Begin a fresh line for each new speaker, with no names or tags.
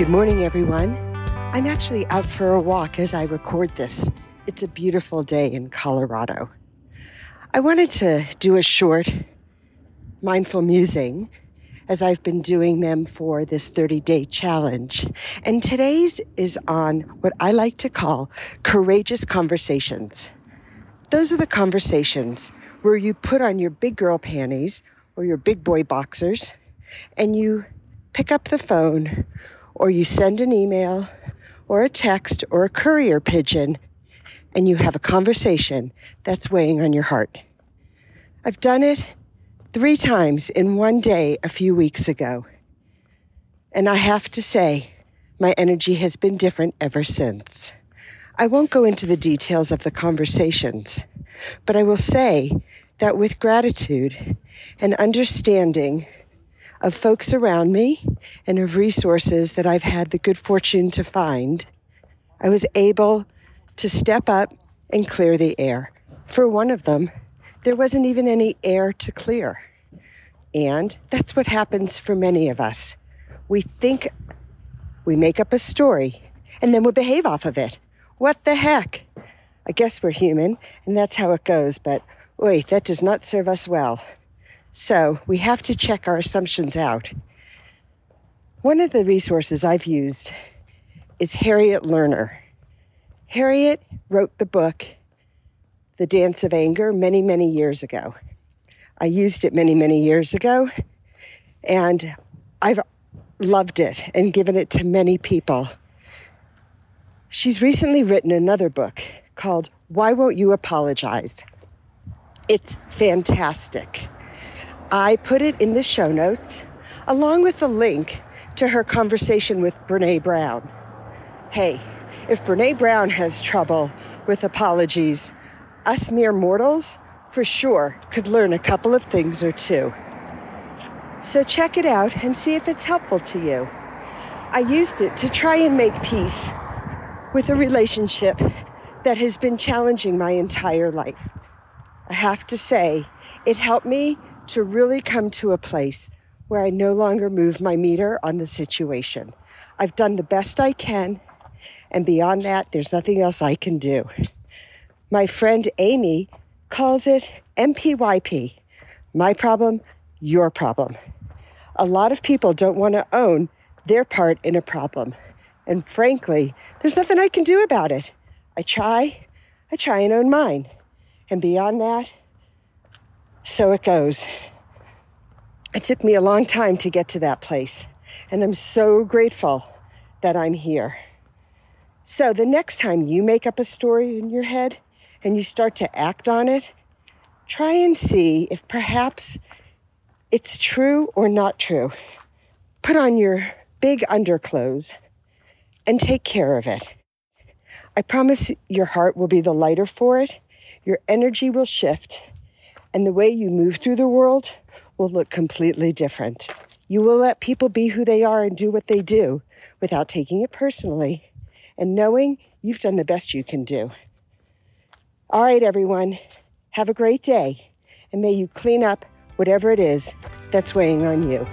Good morning, everyone. I'm actually out for a walk as I record this. It's a beautiful day in Colorado. I wanted to do a short mindful musing as I've been doing them for this 30 day challenge. And today's is on what I like to call courageous conversations. Those are the conversations where you put on your big girl panties or your big boy boxers and you pick up the phone or you send an email or a text or a courier pigeon and you have a conversation that's weighing on your heart. I've done it three times in one day a few weeks ago. And I have to say, my energy has been different ever since. I won't go into the details of the conversations, but I will say that with gratitude and understanding of folks around me and of resources that I've had the good fortune to find, I was able to step up and clear the air. For one of them, there wasn't even any air to clear. And that's what happens for many of us. We think we make up a story and then we behave off of it. What the heck? I guess we're human and that's how it goes, but wait, that does not serve us well. So we have to check our assumptions out. One of the resources I've used is Harriet Lerner. Harriet wrote the book, The Dance of Anger, many, many years ago. I used it many, many years ago, and I've loved it and given it to many people. She's recently written another book called Why Won't You Apologize? It's fantastic. I put it in the show notes along with a link to her conversation with Brene Brown. Hey, if Brene Brown has trouble with apologies, us mere mortals for sure could learn a couple of things or two. So check it out and see if it's helpful to you. I used it to try and make peace with a relationship that has been challenging my entire life. I have to say, it helped me to really come to a place where I no longer move my meter on the situation. I've done the best I can, and beyond that, there's nothing else I can do. My friend Amy calls it MPYP my problem, your problem. A lot of people don't want to own their part in a problem. And frankly, there's nothing I can do about it. I try, I try and own mine. And beyond that, so it goes. It took me a long time to get to that place, and I'm so grateful that I'm here. So the next time you make up a story in your head and you start to act on it, try and see if perhaps it's true or not true. Put on your big underclothes and take care of it. I promise your heart will be the lighter for it, your energy will shift, and the way you move through the world will look completely different. You will let people be who they are and do what they do without taking it personally and knowing you've done the best you can do. All right, everyone, have a great day and may you clean up whatever it is that's weighing on you.